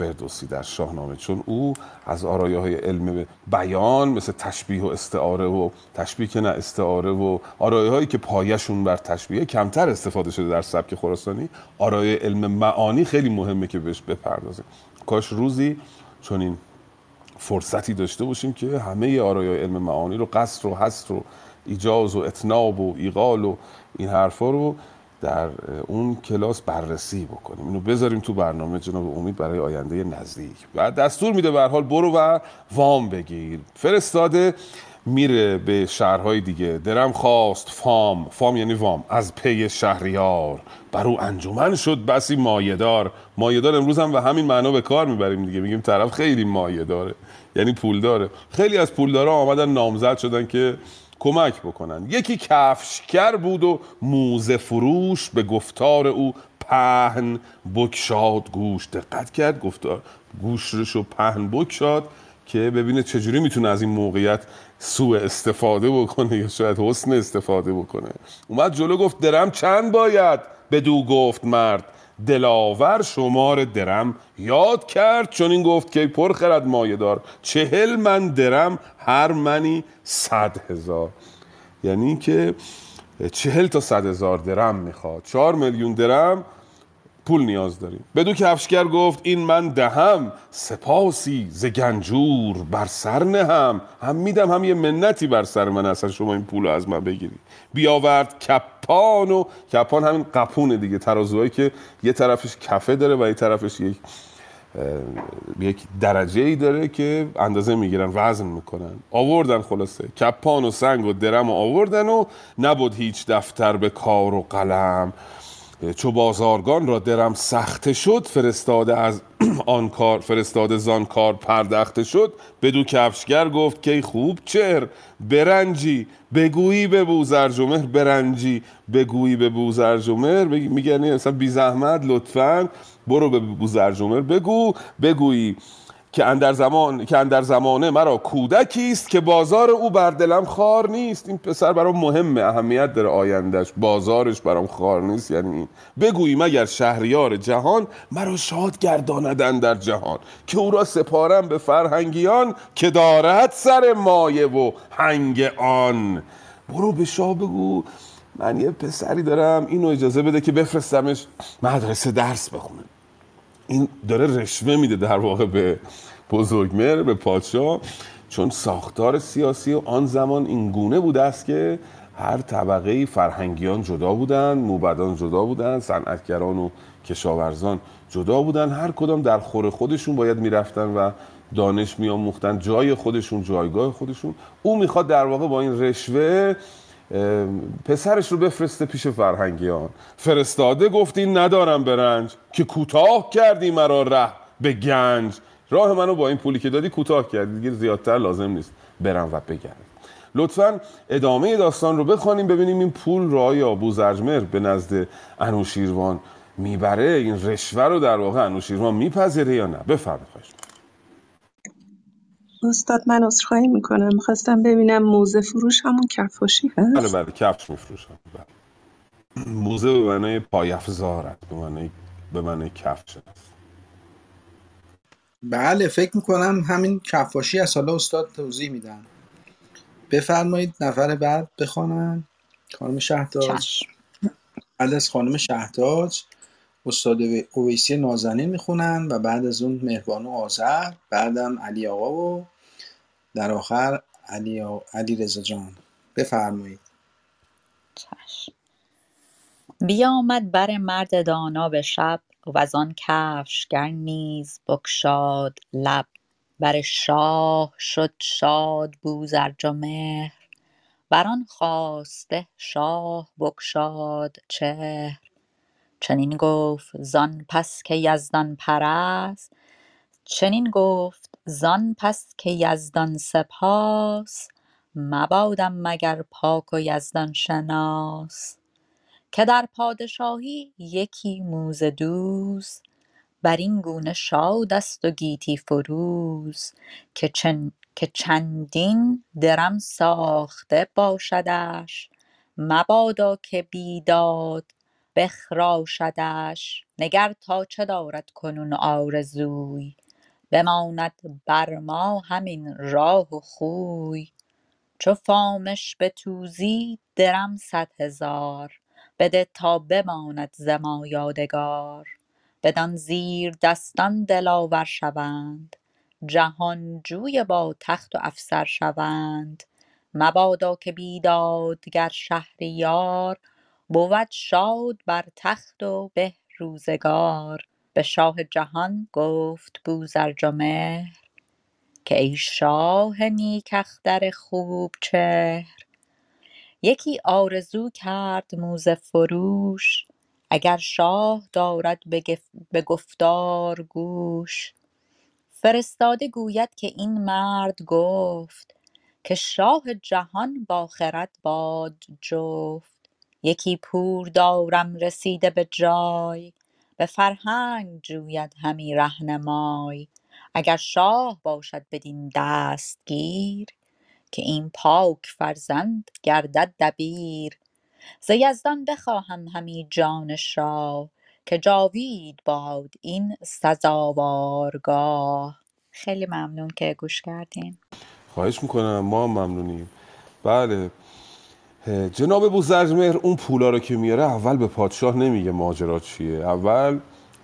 فردوسی در شاهنامه چون او از آرایه های علم بیان مثل تشبیه و استعاره و تشبیه که نه استعاره و آرایه هایی که پایشون بر تشبیه کمتر استفاده شده در سبک خراسانی آرایه علم معانی خیلی مهمه که بهش بپردازیم کاش روزی چون این فرصتی داشته باشیم که همه آرایه علم معانی رو قصر و حصر و ایجاز و اتناب و ایقال و این حرفا رو در اون کلاس بررسی بکنیم. اینو بذاریم تو برنامه جناب امید برای آینده نزدیک. بعد دستور میده به حال برو و وام بگیر. فرستاده میره به شهرهای دیگه. درم خواست فام. فام یعنی وام. از پی شهریار. بر او انجمن شد بسی مایدار. مایدار امروز هم به همین معنا به کار می‌بریم دیگه. میگیم طرف خیلی مایه داره یعنی پول داره خیلی از پولدارا آمدن نامزد شدن که کمک بکنن. یکی کفشگر بود و موزه فروش به گفتار او پهن بکشاد. گوش دقت کرد گفتار گوشش رو پهن بکشاد که ببینه چجوری می‌تونه از این موقعیت سوء استفاده بکنه یا شاید حسن استفاده بکنه. اومد جلو گفت درم چند باید؟ بدو گفت مرد. دلاور شمار درم یاد کرد چون این گفت که پر خرد مایه دار. چهل من درم هر منی صد هزار. یعنی که چهل تا صد هزار درم می‌خواد. چهار میلیون درم پول نیاز داریم. بدو که افشگر گفت این من دهم سپاسی ز گنجور بر سر نهم. هم میدم هم یه منتی بر سر من اصلا شما این پول از من بگیری بیاورد کپان و کپان همین قپونه دیگه. ترازوهایی که یه طرفش کفه داره و یه طرفش یک یک درجه ای داره که اندازه می‌گیرن وزن می‌کنن. آوردن خلاصه. کپان و سنگ و درم آوردن و نبود هیچ دفتر به کار و قلم. چو بازارگان را درم سخته شد فرستاده از آن کار فرستاده زان کار پردخته شد. بدو کفشگر گفت که خوب چهر برنجی بگویی به بوزرجمهر برنجی بگویی به بوزرجمهر میگه یعنی اصلا بی زحمت لطفا برو به بوزرجمهر بگو بگویی. که اندر زمان که اندر زمانه مرا کودکی است که بازار او بر دلم خار نیست. این پسر برام مهمه اهمیت داره آیندهش بازارش برام خار نیست یعنی این. بگویی مگر شهریار جهان مرا شاد گرداند در جهان که او را سپارم به فرهنگیان که دارد سر مایه و هنگ آن. برو به شاه بگو من یه پسری دارم اینو اجازه بده که بفرستمش مدرسه درس بخونه. این داره رشوه میده در واقع به بزرگمر به پادشاه چون ساختار سیاسی آن زمان این گونه بوده است که هر طبقه فرهنگیان جدا بودن موبدان جدا بودن صنعتگران و کشاورزان جدا بودن هر کدام در خور خودشون باید می‌رفتن و دانش میآموختن جای خودشون جایگاه خودشون. او می‌خواد در واقع با این رشوه پسرش رو بفرسته پیش فرهنگیان. فرستاده گفتی ندارم برنج که کوتاه کردی مرا ره به گنج. راه منو با این پولی که دادی کوتاه کردی دیگه زیادتر لازم نیست برم و بگردم. لطفا ادامه داستان رو بخوانیم ببینیم این پول را یا بوزرجمر به نزد انوشیروان می‌بره این رشوه رو در واقع انوشیروان میپذیره یا نه. بفرمایید. استاد من عذرخواهی می‌کنم. می‌خواستم ببینم موزه فروش همون کفاشی هست؟ بله بله کفش میفروشن بله. موزه به معنای پایافزار به معنای به معنای کفش است. بله فکر می‌کنم همین کفاشی از حالا استاد توضیح میدن. بفرمایید نفر بعد بخوانن. خانم شهداج چشم. بعد از خانم شهداج استاد اویسی نازنین می‌خونن و بعد از اون مهربانو آذر بعدم علی آقا و در آخر علی, آ... علی رضا جان. بفرمایید. چشم. بیامد بر مرد دانا به شب وزان کفشگر نیز بگشاد لب. بر شاه شد شاد بوزرجمهر بران خواسته شاه بگشاد چهر. چنین گفت زان پس که یزدان پرست چنین گفت زان پس که یزدان سپاس مبادم مگر پاک و یزدان شناس. که در پادشاهی یکی موزه دوز برین گونه شاد است و گیتی فروز. که چن که چندین درم ساخته باشدش مبادا که بیداد بخراشدش نگر تا چه دارد کنون آرزوی؟ بماند بر ما همین راه و خوی. چو فامش بتوزی درم صد هزار بده تا بماند ز ما یادگار. بدان زیردستان دلاور شوند جهانجوی با تخت و افسر شوند. مبادا که بیدادگر شهریار بود شاد بر تخت و به روزگار به شاه جهان گفت بوزرجمهر که ای شاه نیک اختر خوب چهر. یکی آرزو کرد موزه فروش اگر شاه دارد به گفتار گوش. فرستاده گوید که این مرد گفت که شاه جهان با خرد باد جفت. یکی پور دارم رسیده به جای به فرهنگ جوید همی رهنمای. اگر شاه باشد بدین دستگیر که این پاک فرزند گردد دبیر. ز یزدان بخواهم همی جان شاه که جاوید باد این سزاوارگاه. خیلی ممنون که گوش کردین. خواهش می‌کنم ما ممنونیم. بله. جناب بوزرجمهر اون پولا رو که میاره اول به پادشاه نمیگه ماجرا چیه. اول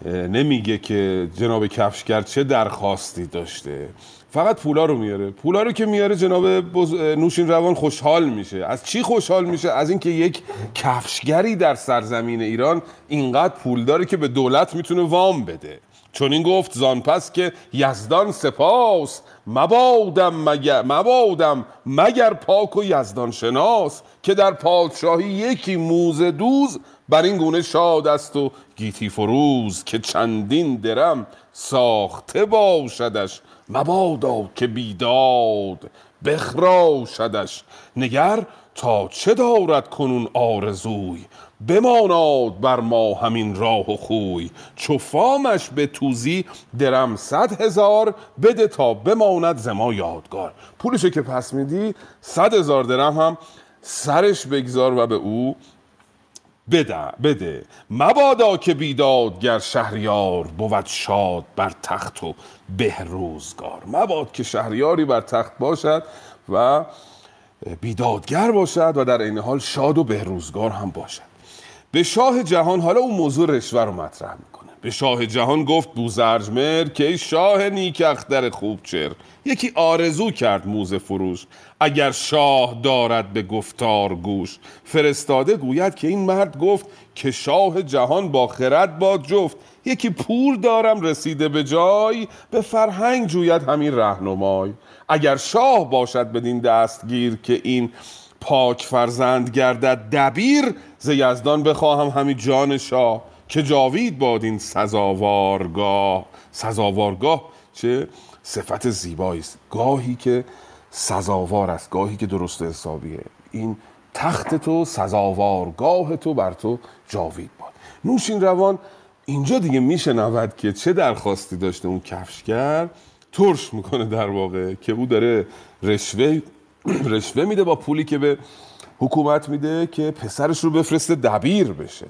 نمیگه که جناب کفشگر چه درخواستی داشته. فقط پولا رو میاره. پولا رو که میاره جناب بز... نوشین روان خوشحال میشه. از چی خوشحال میشه؟ از اینکه یک کفشگری در سرزمین ایران اینقدر پول داره که به دولت می‌تونه وام بده. چون این گفت زان پس که یزدان سپاس. مبادم مگر مبادم مگر پاک و یزدان شناس که در پادشاهی یکی موزه دوز بر این گونه شاد است و گیتی فروز که چندین درم ساخته باشدش. مبادا که بیداد بخراشدش. نگر تا چه دارد کنون آرزوی؟ بماناد بر ما همین راه و خوی. چو فامش به توزی درم صد هزار بده تا بماند ز ما یادگار. پولشو که پس میدی صد هزار درم هم سرش بگذار و به او بده بده. مبادا که بیدادگر شهریار بود شاد بر تخت و به روزگار مباد که شهریاری بر تخت باشد و بیدادگر باشد و در این حال شاد و بهروزگار هم باشد. به شاه جهان حالا اون موضوع رشوه رو مطرح می‌کنه. به شاه جهان گفت بوزرجمر که شاه نیک اختر خوب چر یکی آرزو کرد موزه فروش. اگر شاه دارد به گفتار گوش. فرستاده گوید که این مرد گفت که شاه جهان با خرد باد جفت. یکی پور دارم رسیده به جای. به فرهنگ جوید همین رهنمای. اگر شاه باشد بدین دستگیر که این پاک فرزند گردد دبیر ز یزدان بخواهم همین جان شاه. که جاوید باد این سزاوارگاه. سزاوارگاه چه؟ صفت زیبایی است. گاهی که سزاوار است گاهی که درست حسابیه. این تخت تو سزاوارگاه تو بر تو جاوید باد. نوشین روان اینجا دیگه میشنود که چه درخواستی داشته اون کفشگر ترش می‌کنه در واقع که او داره رشوه رشوه میده با پولی که به حکومت میده که پسرش رو بفرسته دبیر بشه.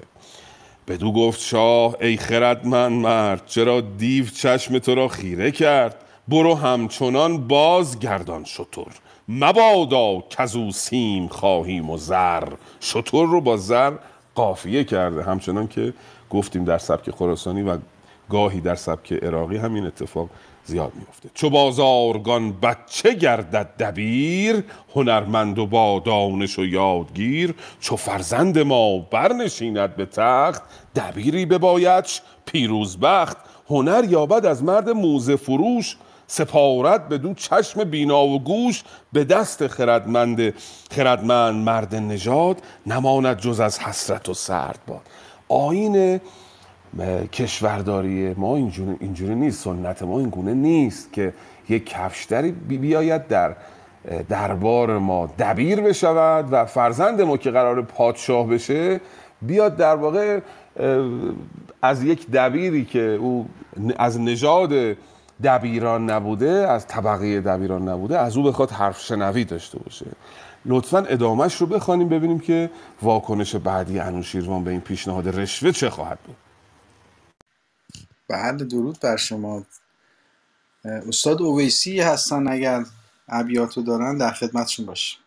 بدو گفت شاه ای خردمند مرد چرا دیو چشم تو را خیره کرد؟ برو همچنان باز گردان شطور مبادا کزو سیم خواهیم و زر. شطور رو با زر قافیه کرده. همچنان که گفتیم در سبک خراسانی و گاهی در سبک عراقی همین اتفاق زیاد میفته چو بازارگان بچه گردد دبیر هنرمند و با دانش و یادگیر چو فرزند ما برنشیند به تخت دبیری ببایدش پیروز بخت. هنر یابد از مرد موزه فروش سپارت بدو چشم بینا و گوش. به دست خردمند خردمند مرد نژاد نماند جز از حسرت و سرد باد آین کشورداری ما اینجوری, اینجوری نیست سنت ما این گونه نیست که یک کفشتری بیاید در دربار ما دبیر بشود و فرزند ما که قرار پادشاه بشه بیاد در واقع از یک دبیری که او از نژاد دبیران نبوده از طبقه دبیران نبوده از او بخواد حرف شنوی داشته باشه. لطفا ادامهش رو بخوانیم ببینیم که واکنش بعدی انوشیروان به این پیشنهاد رشوه چه خواهد بود. بله درود بر شما. استاد اویسی هستن اگر ابیاتو دارن در خدمتشون باش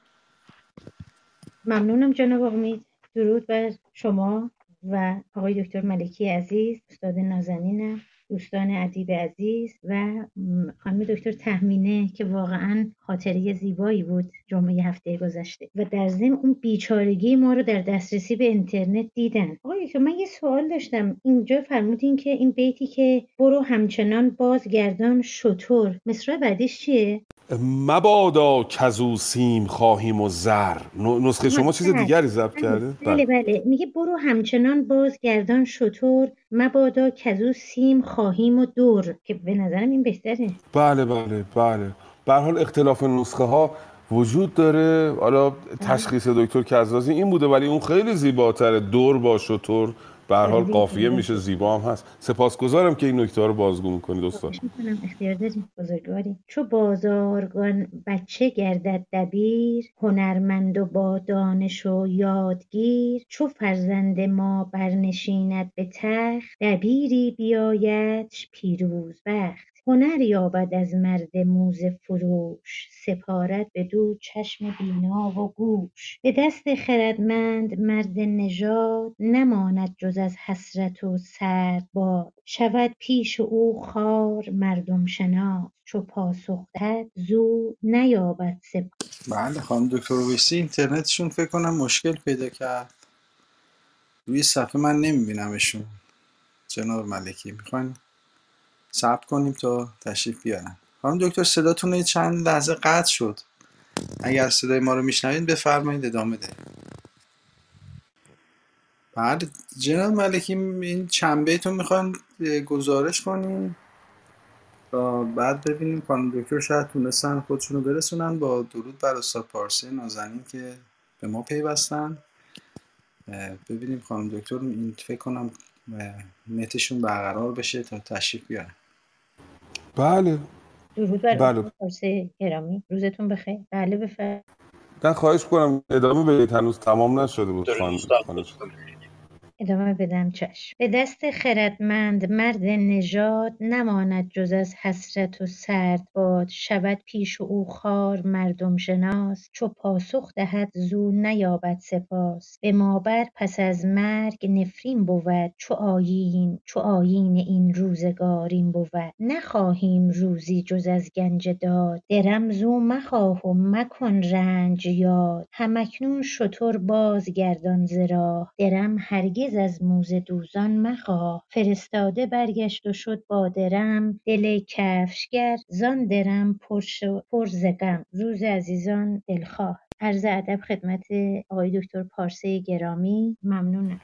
ممنونم جناب امید درود بر شما و آقای دکتر ملکی عزیز استاد نازنینم. دوستان ادیب عزیز و خانم دکتر تهمینه که واقعا خاطره زیبایی بود جمعه هفته گذشته و در ضمن اون بیچارگی ما رو در دسترسی به اینترنت دیدن. آقای دکتر من یه سوال داشتم. اینجا فرمودین که این بیتی که برو همچنان بازگردان شطور. مصرع بعدیش چیه؟ مبادا کزو سیم خواهیم و زر. نسخه شما چیز دیگری ضبط کرده بله بله. میگه برو همچنان بازگردان شطور مبادا کزو سیم خواهیم و دور که به نظرم این بهتره. بله بله بله. به حال اختلاف نسخه ها وجود داره. حالا تشخیص دکتر کزازی این بوده ولی اون خیلی زیباتره. دور با شطور به حال قافیه میشه زیبا هم هست. سپاسگزارم که این نکته رو بازگو می‌کنید استاد اختیار داریم. بزرگواری. چو بازارگان بچه گردد دبیر هنرمند و با دانش و یادگیر چو فرزند ما برنشیند به تخت دبیری بیایدش پیروز بخت. هنر یابد از مرد موزه فروش سپارد بدو چشم بینا و گوش. به دست خردمند مرد نژاد نماند جز از حسرت و سرد باد. شود پیش او خوار مردم شناس چو پاسخ دهد زو نیابد سپاس بله خانم دکتر اویسی اینترنتشون فکر کنم مشکل پیدا کرد. روی صفحه من نمیبینمشون. جناب ملکی می‌خواین؟ صبر کنیم تا تشریف بیارن. خانم دکتر صداتون چند لحظه قطع شد. اگر صدای ما رو میشنوید بفرمایید ادامه ده بله جناب ملکی این چند بیتون می‌خوایم گزارش کنیم. تا بعد ببینیم خانم دکتر شاید تونستن خودشون رو برسونن با درود بر استاد پارسی نازنین که به ما پیوستن. ببینیم خانم دکتر این فکر کنم نتشون برقرار بشه تا تشریف بیارن. بله. درود بر بله. گرامی روزتون بخیر. بله بفرمایید. نه خواهش کنم ادامه بدید. هنوز تمام نشده بود. ادامه بدم چشم. به دست خردمند مرد نژاد نماند جز از حسرت و سرد باد. شود پیش او خوار مردم شناس. چو پاسخ دهد زو نیابد سپاس. به ما بر پس از مرگ نفرین بود. چو آیین چو آیین این روزگار این بود. نخواهیم روزی جز از گنج داد. درم زو مخواه و مکن رنج یاد. هم اکنون شتر بازگردان ز راه. درم هرگز از موزه دوزان مخواه. فرستاده برگشت و شد با درم. دل کفشگر زان درم پر شد پر ز غم. روز عزیزان دلخواه. عرض ادب خدمت آقای دکتر پارسه گرامی. ممنونم.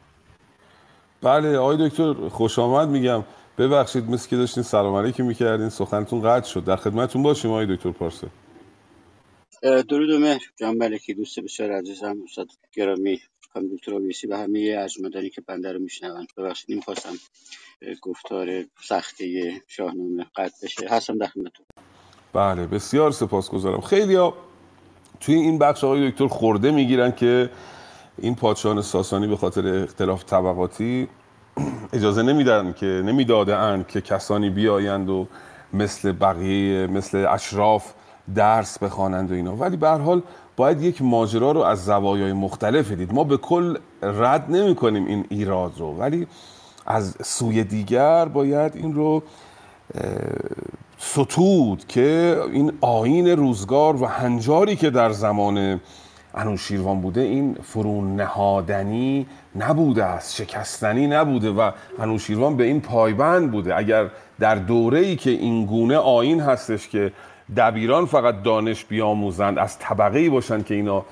بله آقای دکتر خوش آمد میگم. ببخشید مثل که داشتین سلام علیکی می‌کردین سخنتون قطع شد. در خدمتتون باشیم آقای دکتر پارسه. درود و مهر. جان ملکی دوست بسیار عزیزم استاد گرامی. خانم دکتر آویسی و همه ارجمندانی که بنده رو میشنوند. ببخشید نمی‌خواستم گفتار سختی شاهنامه قطع بشه. هستم در خدمتتون. بله بسیار سپاسگزارم. خیلی ها توی این بخش آقای دکتر خورده می‌گیرن که این پادشاهان ساسانی به خاطر اختلاف طبقاتی اجازه نمیدن که نمی‌داده که کسانی بیایند و مثل بقیه مثل اشراف درس بخوانند و اینا. ولی به حال باید یک ماجرا رو از زوایای مختلف دید. ما به کل رد نمی کنیم این ایراد رو ولی از سوی دیگر باید این رو ستود که این آین روزگار و هنجاری که در زمان انوشیروان بوده این فرون نهادنی نبوده است شکستنی نبوده و انوشیروان به این پایبند بوده. اگر در دوره ای که این گونه آین هستش که دبیران فقط دانش بیاموزند. از طبقه ای باشند که اینا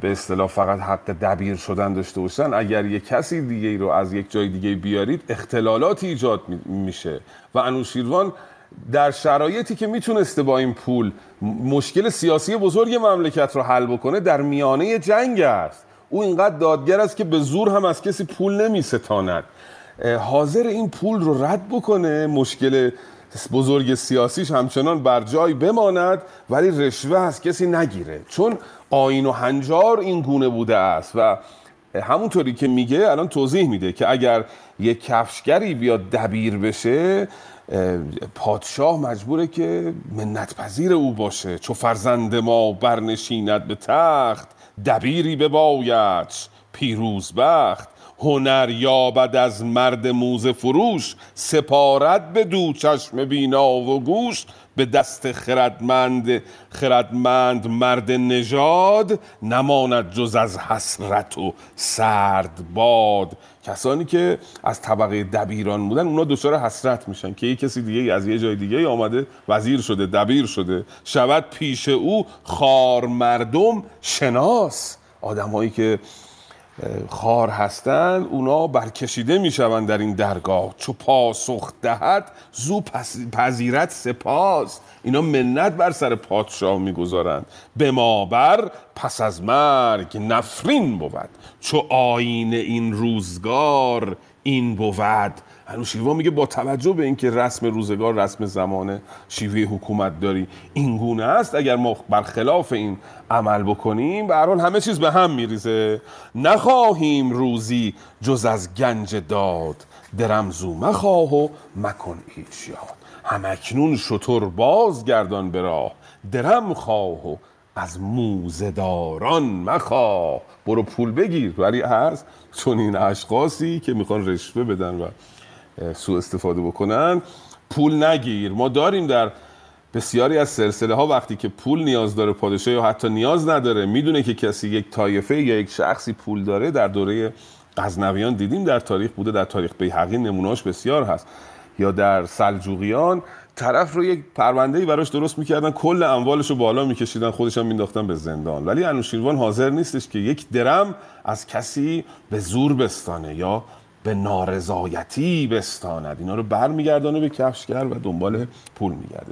به اصطلاح فقط حق دبیر شدن داشته باشن. اگر یک کسی دیگه رو از یک جای دیگه بیارید اختلالاتی ایجاد میشه. و انوشیروان در شرایطی که می‌تونسته با این پول مشکل سیاسی بزرگ مملکت رو حل بکنه در میانه جنگ است. او اینقدر دادگر است که به زور هم از کسی پول نمیستاند. حاضر این پول رو رد بکنه مشکل بزرگ سیاسیش همچنان بر جای بماند ولی رشوه از کسی نگیره. چون آین و هنجار این گونه بوده است و همونطوری که میگه الان توضیح میده که اگر یک کفشگری بیاد دبیر بشه پادشاه مجبوره که منت پذیر او باشه. چو فرزند ما برنشیند به تخت دبیری بباید پیروز بخت. هنر یابد از مرد موزه فروش سپارت به دو چشم بینا و گوش. به دست خردمند خردمند مرد نژاد نماند جز از حسرت و سرد باد. کسانی که از طبقه دبیران بودن اونا دچار حسرت میشن که یه کسی دیگه از یه جای دیگه آمده وزیر شده دبیر شده شود پیش او خار مردم شناس. آدمایی که خار هستند اونا برکشیده می‌شوند در این درگاه. چو پاسخ دهد زو پذیرت سپاس. اینا منت بر سر پادشاه می‌گذارند. به ما بر پس از مرگ نفرین بود. چو آین این روزگار این بود. انوشیروان میگه با توجه به اینکه رسم روزگار رسم زمانه شیوه حکومت داری این گونه است. اگر ما برخلاف این عمل بکنیم به همه چیز به هم میریزه. نخواهیم روزی جز از گنج داد درمزو مخواه و مکن هیچ یاد. همکنون شطور بازگردان به راه درم خواه و از موزداران مخواه. برو پول بگیر ولی از چون این اشخاصی که می‌خوان رشوه بدن و سوء استفاده بکنن پول نگیر. ما داریم در بسیاری از سلسله ها وقتی که پول نیاز داره پادشاه یا حتی نیاز نداره می‌دونه که کسی یک طایفه یا یک شخصی پول داره در دوره غزنویان دیدیم در تاریخ بوده در تاریخ بیهقی نمونهاش بسیار هست. یا در سلجوقیان طرف رو یک پرونده ای براش درست می‌کردن کل اموالش رو بالا میکشیدن خودش هم مینداختن به زندان. ولی انوشیروان حاضر نیستش که یک درم از کسی به زور بستانه یا به نارضایتی بستاند. اینا رو برمیگردانه به کفشگر و دنبال پول میگرده.